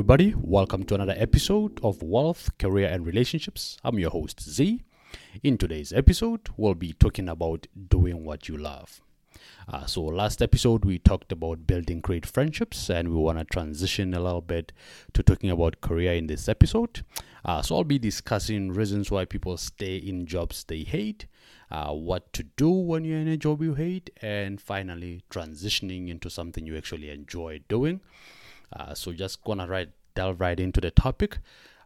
Everybody. Welcome to another episode of Wealth, Career, and Relationships. I'm your host, Z. In today's episode, we'll be talking about doing what you love. Uh, so, last episode, we talked about building great friendships, and we want to transition a little bit to talking about career in this episode. Uh, so, I'll be discussing reasons why people stay in jobs they hate, uh, what to do when you're in a job you hate, and finally, transitioning into something you actually enjoy doing. Uh, so just gonna right delve right into the topic.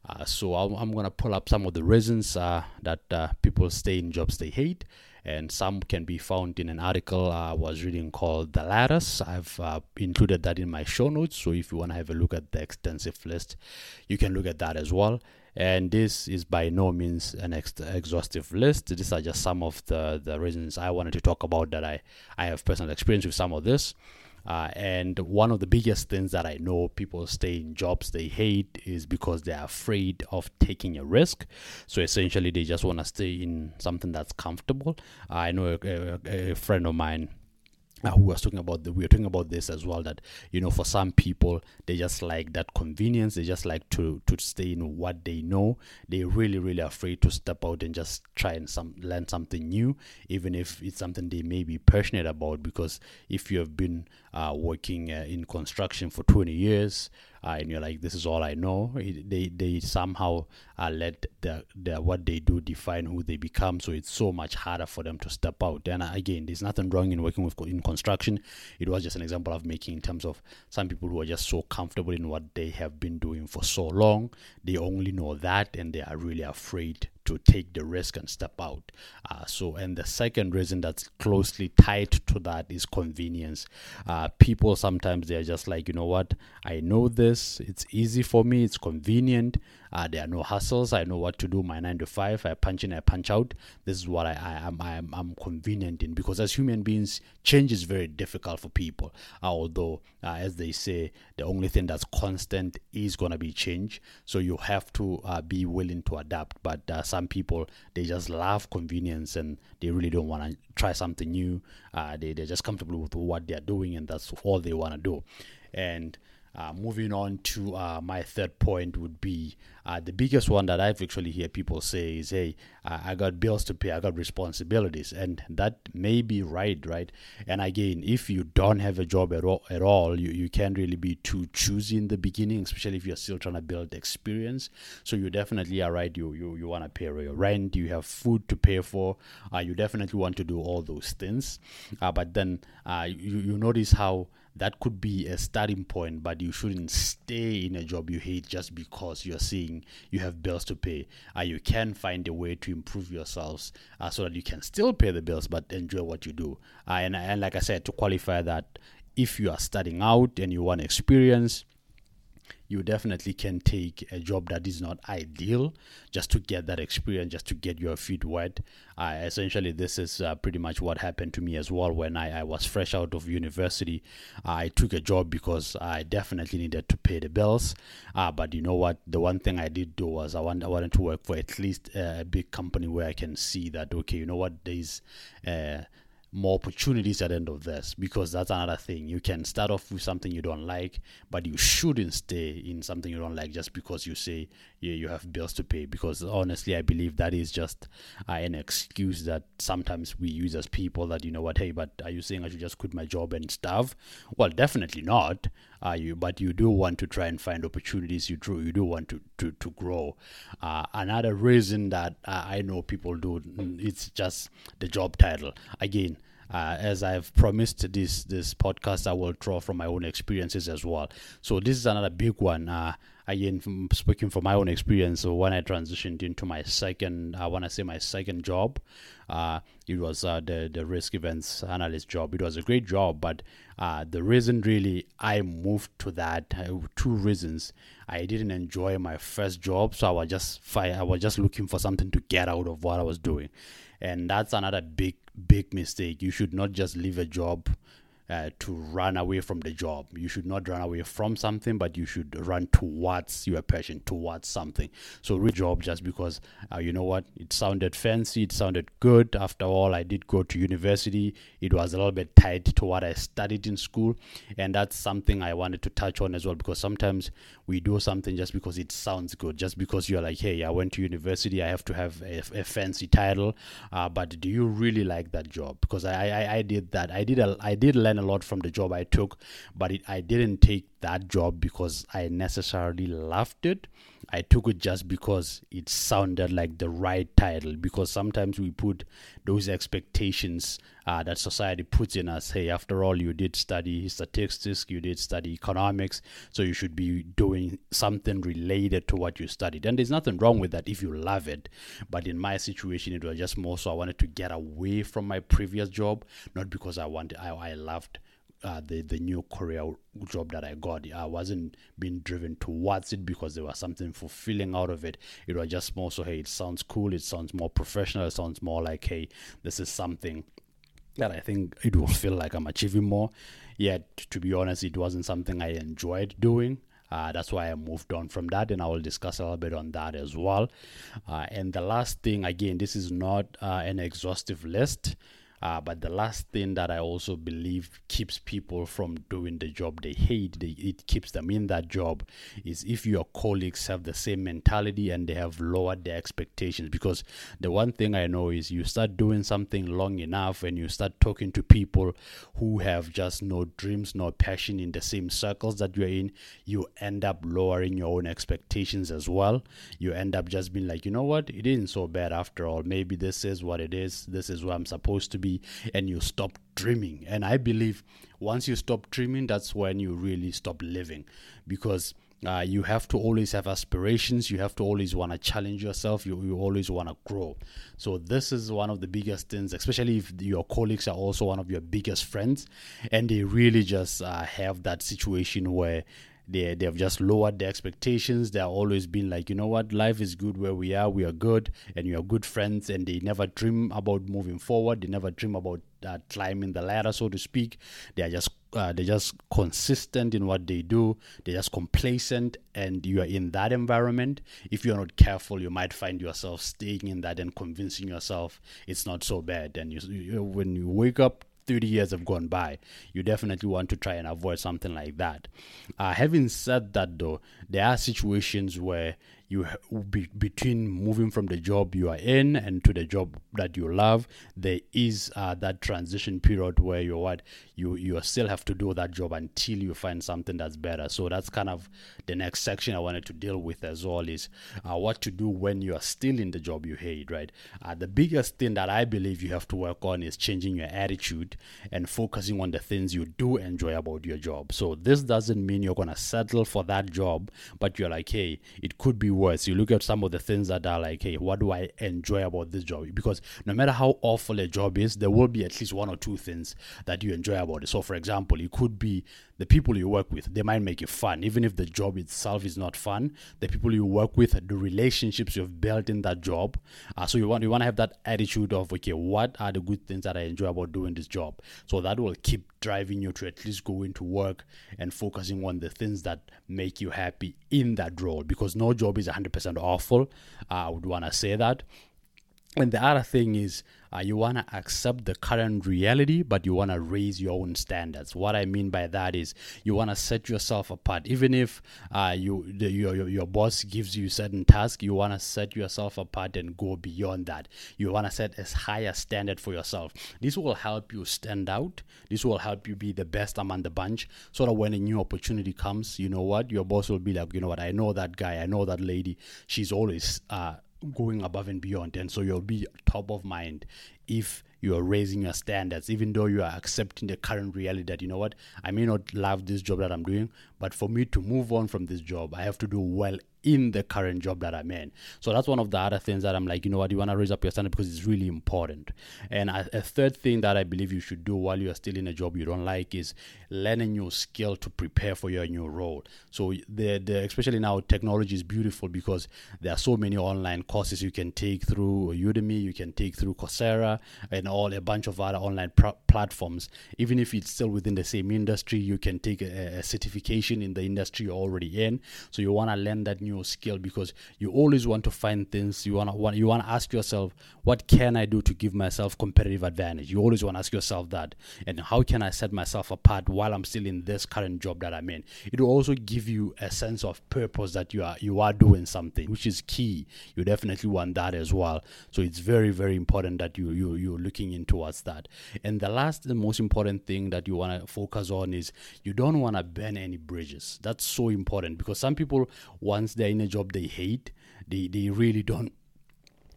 Uh, so I'm, I'm, gonna pull up some of the reasons uh, that uh, people stay in jobs they hate, and some can be found in an article I was reading called "The Ladders." I've uh, included that in my show notes. So if you wanna have a look at the extensive list, you can look at that as well. And this is by no means an ex- exhaustive list. These are just some of the, the reasons I wanted to talk about that I, I have personal experience with some of this. Uh, and one of the biggest things that I know people stay in jobs they hate is because they're afraid of taking a risk. So essentially, they just want to stay in something that's comfortable. I know a, a, a friend of mine uh, who was talking about the, we were talking about this as well that you know for some people they just like that convenience they just like to to stay in what they know they're really really afraid to step out and just try and some learn something new even if it's something they may be passionate about because if you have been working uh, in construction for 20 years uh, and you're like, this is all I know. They they somehow uh, let the, the what they do define who they become. So it's so much harder for them to step out. And uh, again, there's nothing wrong in working with in construction. It was just an example of making in terms of some people who are just so comfortable in what they have been doing for so long. They only know that, and they are really afraid to take the risk and step out. Uh, so, and the second reason that's closely tied to that is convenience. Uh, people sometimes they're just like, you know what, I know this, it's easy for me, it's convenient. Uh, there are no hustles. I know what to do. My nine to five. I punch in. I punch out. This is what I, I am. I am I'm convenient in because as human beings, change is very difficult for people. Uh, although, uh, as they say, the only thing that's constant is gonna be change. So you have to uh, be willing to adapt. But uh, some people they just love convenience and they really don't want to try something new. Uh, they they're just comfortable with what they're doing and that's all they want to do. And uh, moving on to uh, my third point would be uh, the biggest one that I've actually hear people say is, "Hey, I got bills to pay, I got responsibilities," and that may be right, right? And again, if you don't have a job at all, at all, you, you can't really be too choosy in the beginning, especially if you're still trying to build experience. So you definitely are right. You you, you want to pay your rent, you have food to pay for. Uh, you definitely want to do all those things, uh, but then uh, you you notice how that could be a starting point, but you shouldn't stay in a job you hate just because you're seeing you have bills to pay. Uh, you can find a way to improve yourselves uh, so that you can still pay the bills but enjoy what you do. Uh, and, and like I said, to qualify that, if you are starting out and you want experience, you definitely can take a job that is not ideal just to get that experience, just to get your feet wet. Uh, essentially, this is uh, pretty much what happened to me as well when I, I was fresh out of university. I took a job because I definitely needed to pay the bills. Uh, but you know what? The one thing I did do was I, I wanted to work for at least a big company where I can see that, okay, you know what? There's more opportunities at the end of this because that's another thing. You can start off with something you don't like, but you shouldn't stay in something you don't like just because you say yeah, you have bills to pay. Because honestly, I believe that is just uh, an excuse that sometimes we use as people that you know what, hey, but are you saying I should just quit my job and starve? Well, definitely not. Are you? But you do want to try and find opportunities. You do. You do want to to to grow. Uh, another reason that uh, I know people do it's just the job title. Again, uh, as I've promised this this podcast, I will draw from my own experiences as well. So this is another big one. Uh, again, from, speaking from my own experience, so when I transitioned into my second, I want to say my second job, uh, it was uh, the the risk events analyst job. It was a great job, but uh, the reason really I moved to that uh, two reasons. I didn't enjoy my first job, so I was just I was just looking for something to get out of what I was doing, and that's another big big mistake. You should not just leave a job uh, to run away from the job. You should not run away from something, but you should run towards your passion, towards something. So, real job just because uh, you know what, it sounded fancy, it sounded good. After all, I did go to university. It was a little bit tied to what I studied in school, and that's something I wanted to touch on as well because sometimes we do something just because it sounds good, just because you're like, hey, I went to university, I have to have a, a fancy title, uh, but do you really like that job? Because I, I, I did that. I did a, I did learn a lot from the job I took, but it, I didn't take that job because I necessarily loved it. I took it just because it sounded like the right title. Because sometimes we put those expectations uh, that society puts in us. Hey, after all, you did study statistics, you did study economics, so you should be doing something related to what you studied. And there's nothing wrong with that if you love it. But in my situation, it was just more so I wanted to get away from my previous job, not because I wanted, I, I loved uh, the the new career job that I got. I wasn't being driven towards it because there was something fulfilling out of it. It was just more so, hey, it sounds cool. It sounds more professional. It sounds more like, hey, this is something that I think it will feel like I'm achieving more. Yet, to be honest, it wasn't something I enjoyed doing. Uh, that's why I moved on from that, and I will discuss a little bit on that as well. Uh, and the last thing, again, this is not uh, an exhaustive list. Uh, but the last thing that I also believe keeps people from doing the job they hate, they, it keeps them in that job, is if your colleagues have the same mentality and they have lowered their expectations. Because the one thing I know is you start doing something long enough and you start talking to people who have just no dreams, no passion in the same circles that you're in, you end up lowering your own expectations as well. You end up just being like, you know what, it isn't so bad after all. Maybe this is what it is, this is where I'm supposed to be and you stop dreaming. And I believe once you stop dreaming, that's when you really stop living because. Uh, you have to always have aspirations. You have to always want to challenge yourself. You, you always want to grow. So, this is one of the biggest things, especially if your colleagues are also one of your biggest friends and they really just uh, have that situation where they they've just lowered their expectations. They're always been like, you know what, life is good where we are. We are good, and you are good friends. And they never dream about moving forward. They never dream about uh, climbing the ladder, so to speak. They are just uh, they're just consistent in what they do. They're just complacent, and you are in that environment. If you're not careful, you might find yourself staying in that and convincing yourself it's not so bad. And you, you when you wake up 30 years have gone by. You definitely want to try and avoid something like that. Uh, having said that, though, there are situations where you be, between moving from the job you are in and to the job that you love there is uh, that transition period where you're what you you still have to do that job until you find something that's better. So that's kind of the next section i wanted to deal with as well is uh, what to do when you are still in the job you hate right? Uh, the biggest thing that i believe you have to work on is changing your attitude and focusing on the things you do enjoy about your job. So this doesn't mean you're going to settle for that job but you're like hey it could be worse. You look at some of the things that are like, hey, what do I enjoy about this job? Because no matter how awful a job is, there will be at least one or two things that you enjoy about it. So, for example, it could be the people you work with, they might make it fun. Even if the job itself is not fun, the people you work with, the relationships you've built in that job. Uh, so you want you want to have that attitude of okay, what are the good things that I enjoy about doing this job? So that will keep driving you to at least go into work and focusing on the things that make you happy in that role. Because no job is 100% awful. Uh, I would want to say that. And the other thing is uh, you want to accept the current reality, but you want to raise your own standards. What I mean by that is you want to set yourself apart. Even if uh, you the, your, your, boss gives you certain task, you want to set yourself apart and go beyond that. You want to set a higher standard for yourself. This will help you stand out. This will help you be the best among the bunch. So that when a new opportunity comes, you know what your boss will be like. You know what? I know that guy. I know that lady. She's always uh, going above and beyond. And so you'll be top of mind if you're raising your standards even though you are accepting the current reality that you know what i may not love this job that i'm doing but for me to move on from this job, I have to do well in the current job that I'm in. So that's one of the other things that I'm like, you know what, you want to raise up your standard because it's really important. And a, a, third thing that I believe you should do while you're still in a job you don't like is learn a new skill to prepare for your new role. So the, the especially now technology is beautiful because there are so many online courses you can take through Udemy, you can take through Coursera, and all a bunch of other online pr- platforms. Even if it's still within the same industry, you can take a, a certification in the industry you're already in. So you want to learn that new skill because you always want to find things. You want to want you want to ask yourself what can I do to give myself competitive advantage? You always want to ask yourself that. And how can I set myself apart while I'm still in this current job that I'm in? It will also give you a sense of purpose that you are you are doing something which is key. You definitely want that as well. So it's very very important that you you you're looking in towards that. And the last and most important thing that you want to focus on is you don't want to burn any that's so important because some people once they they're in a job they hate, they they really don't.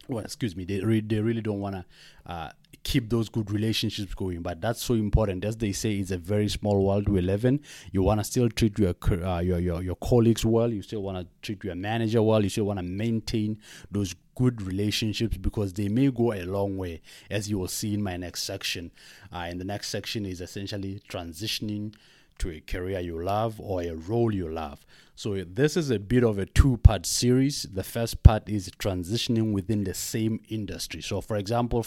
Well, excuse me, they re- they really don't want to uh, keep those good relationships going. But that's so important. As they say, it's a very small world we live in. You want to still treat your, uh, your your your colleagues well. You still want to treat your manager well. You still want to maintain those good relationships because they may go a long way, as you will see in my next section. Uh, and the next section is essentially transitioning to a career you love or a role you love. So, this is a bit of a two part series. The first part is transitioning within the same industry. So, for example,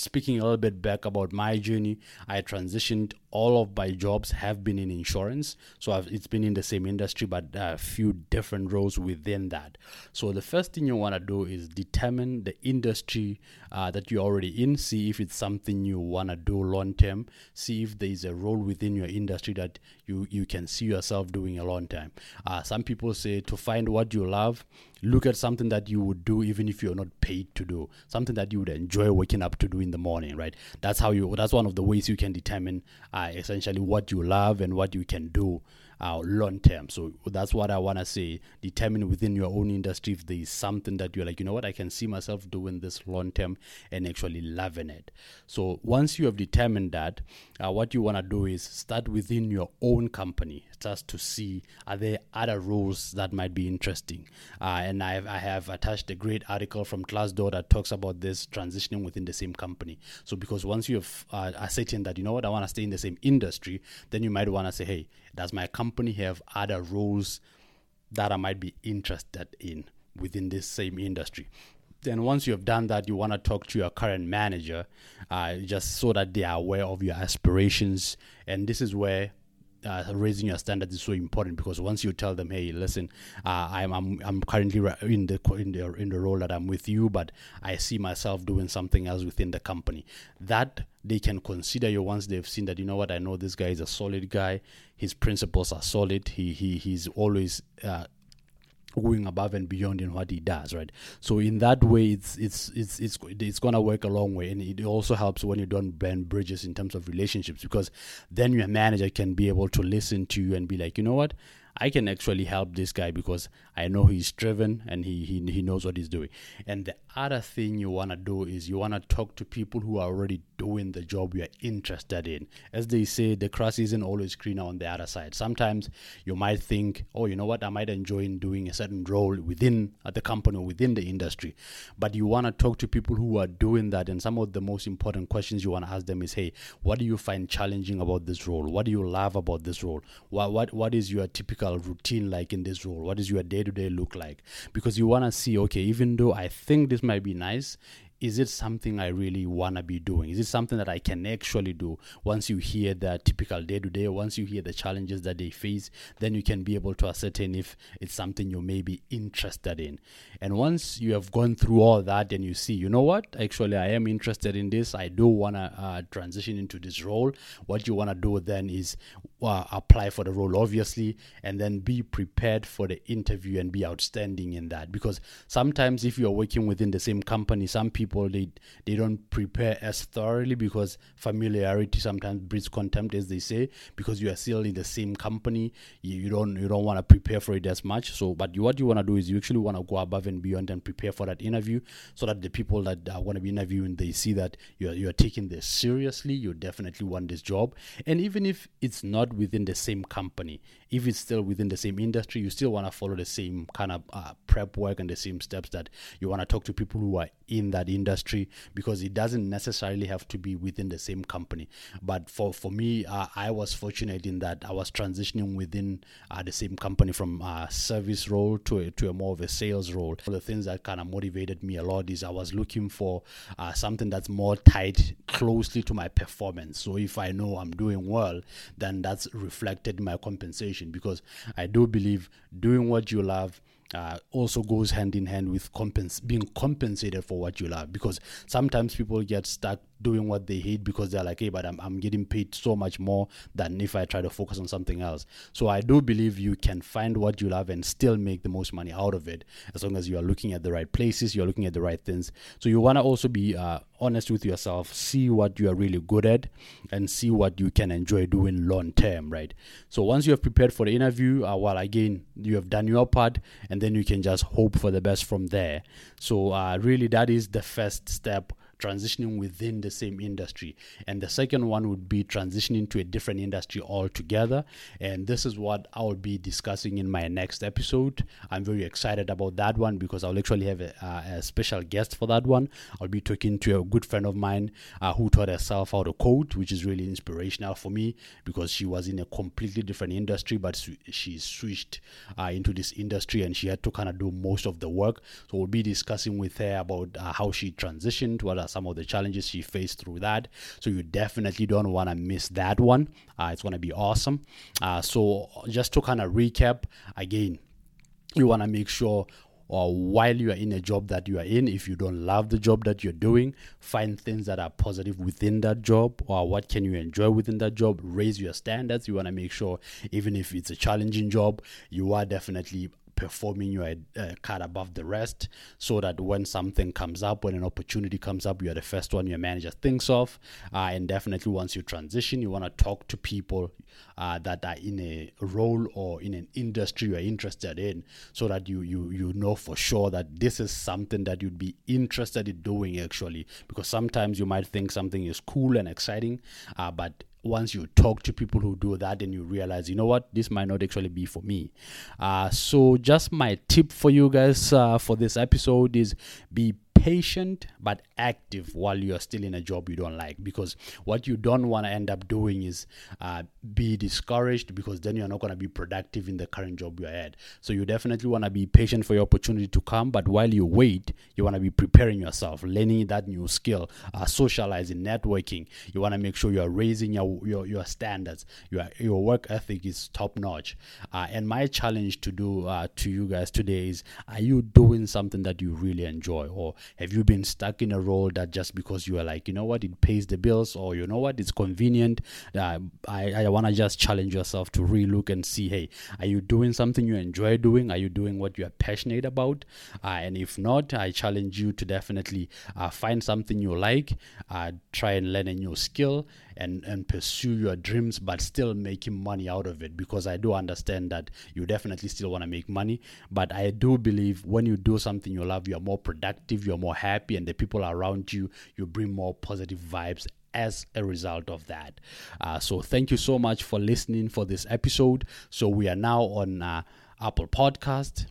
speaking a little bit back about my journey, I transitioned. All of my jobs have been in insurance, so I've, it's been in the same industry, but a few different roles within that. So the first thing you want to do is determine the industry uh, that you're already in. See if it's something you want to do long term. See if there is a role within your industry that you you can see yourself doing a long time. Uh, some people say to find what you love look at something that you would do even if you're not paid to do something that you would enjoy waking up to do in the morning right that's how you that's one of the ways you can determine uh, essentially what you love and what you can do uh, long term. So that's what I want to say. Determine within your own industry if there is something that you're like, you know what, I can see myself doing this long term and actually loving it. So once you have determined that, uh, what you want to do is start within your own company just to see are there other roles that might be interesting. Uh, and I've, I have attached a great article from Glassdoor that talks about this transitioning within the same company. So because once you have uh, ascertained that, you know what, I want to stay in the same industry, then you might want to say, hey, does my company have other roles that I might be interested in within this same industry? Then once you have done that, you want to talk to your current manager, uh, just so that they are aware of your aspirations. And this is where uh, raising your standards is so important because once you tell them, "Hey, listen, uh, I'm, I'm I'm currently in the in the in the role that I'm with you, but I see myself doing something else within the company," that they can consider you once they've seen that you know what? I know this guy is a solid guy, his principles are solid, he he he's always uh, going above and beyond in what he does right? So in that way it's it's it's it's it's gonna work a long way. And it also helps when you don't burn bridges in terms of relationships because then your manager can be able to listen to you and be like you know what? I can actually help this guy because I know he's driven and he, he, he knows what he's doing. And the other thing you want to do is you want to talk to people who are already doing the job you're interested in. As they say, the grass isn't always greener on the other side. Sometimes you might think, oh, you know what, I might enjoy doing a certain role within the company or within the industry. But you want to talk to people who are doing that. And some of the most important questions you want to ask them is, hey, what do you find challenging about this role? What do you love about this role? What, what, what is your typical routine like in this role? What does your day to day look like? Because you want to see, okay, even though I think this might be nice, is it something I really want to be doing? Is it something that I can actually do? Once you hear the typical day to day, once you hear the challenges that they face, then you can be able to ascertain if it's something you may be interested in. And once you have gone through all that and you see, you know what, actually, I am interested in this, I do want to uh, transition into this role, what you want to do then is uh, apply for the role, obviously, and then be prepared for the interview and be outstanding in that. Because sometimes, if you're working within the same company, some people they they don't prepare as thoroughly because familiarity sometimes breeds contempt, as they say. Because you are still in the same company, you, you don't you don't want to prepare for it as much. So, but you, what you want to do is you actually want to go above and beyond and prepare for that interview, so that the people that are going to be interviewing they see that you're you're taking this seriously. You definitely want this job, and even if it's not within the same company, if it's still within the same industry, you still want to follow the same kind of uh, prep work and the same steps that you want to talk to people who are in that industry because it doesn't necessarily have to be within the same company. But for, for me, uh, I was fortunate in that I was transitioning within uh, the same company from a service role to a, to a more of a sales role. One of the things that kind of motivated me a lot is I was looking for uh, something that's more tied closely to my performance. So if I know I'm doing well, then that's reflected in my compensation because I do believe doing what you love uh, also goes hand in hand with compens- being compensated for what you love because sometimes people get stuck doing what they hate because they're like hey but I'm, I'm getting paid so much more than if i try to focus on something else. So i do believe you can find what you love and still make the most money out of it as long as you are looking at the right places you're looking at the right things. So you want to also be uh, honest with yourself see what you are really good at and see what you can enjoy doing long term right? So once you have prepared for the interview uh, well again you have done your part and then you can just hope for the best from there. So, uh, really, that is the first step transitioning within the same industry. And the second one would be transitioning to a different industry altogether. And this is what I'll be discussing in my next episode. I'm very excited about that one because I'll actually have a, uh, a special guest for that one. I'll be talking to a good friend of mine uh, who taught herself how to code, which is really inspirational for me because she was in a completely different industry, but she switched uh, into this industry and she had to kind of do most of the work. So we'll be discussing with her about uh, how she transitioned, what are some of the challenges she faced through that. So you definitely don't want to miss that one. Uh, it's going to be awesome. Uh, so just to kind of recap again, you want to make sure or while you are in a job that you are in, if you don't love the job that you're doing, find things that are positive within that job or what can you enjoy within that job. Raise your standards. You want to make sure, even if it's a challenging job, you are definitely performing your uh, card above the rest so that when something comes up, when an opportunity comes up, you're the first one your manager thinks of. Uh, and definitely once you transition, you want to talk to people uh, that are in a role or in an industry you're interested in so that you, you, you know for sure that this is something that you'd be interested in doing actually. Because sometimes you might think something is cool and exciting, uh, but once you talk to people who do that and you realize you know what this might not actually be for me uh, so just my tip for you guys uh, for this episode is be patient but active while you're still in a job you don't like. Because what you don't want to end up doing is uh, be discouraged because then you're not going to be productive in the current job you're at. So you definitely want to be patient for your opportunity to come but while you wait you want to be preparing yourself learning that new skill uh, socializing networking. You want to make sure you're raising your, your, your standards. Your, your work ethic is top notch. Uh, and my challenge to do uh, to you guys today is are you doing something that you really enjoy? Or have you been stuck in a role that just because you are like, you know what, it pays the bills, or you know what, it's convenient? Uh, I, I want to just challenge yourself to relook and see, hey, are you doing something you enjoy doing? Are you doing what you are passionate about? Uh, and if not, I challenge you to definitely uh, find something you like, uh, try and learn a new skill, and, and pursue your dreams, but still making money out of it. Because I do understand that you definitely still want to make money, but I do believe when you do something you love, you're more productive, you're more happy, and the people around you, you bring more positive vibes as a result of that. Uh, so thank you so much for listening for this episode. So we are now on uh, Apple Podcast.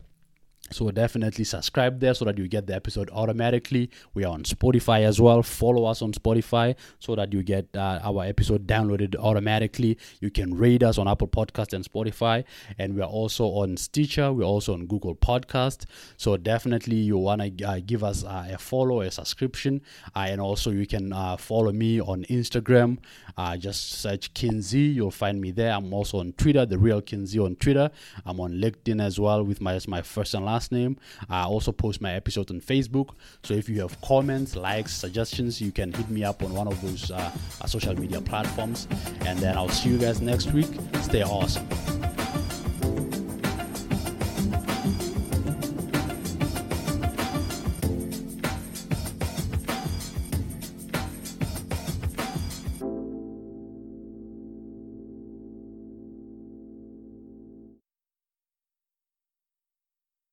So definitely subscribe there so that you get the episode automatically. We are on Spotify as well. Follow us on Spotify so that you get uh, our episode downloaded automatically. You can rate us on Apple Podcast and Spotify, and we are also on Stitcher. We're also on Google Podcast. So definitely you want to uh, give us uh, a follow, a subscription, uh, and also you can uh, follow me on Instagram. Uh, just search Kinsey. You'll find me there. I'm also on Twitter, the real Kinsey on Twitter. I'm on LinkedIn as well with my my first and last last name. I also post my episodes on Facebook. So if you have comments, likes, suggestions, you can hit me up on one of those uh, social media platforms. And then I'll see you guys next week. Stay awesome.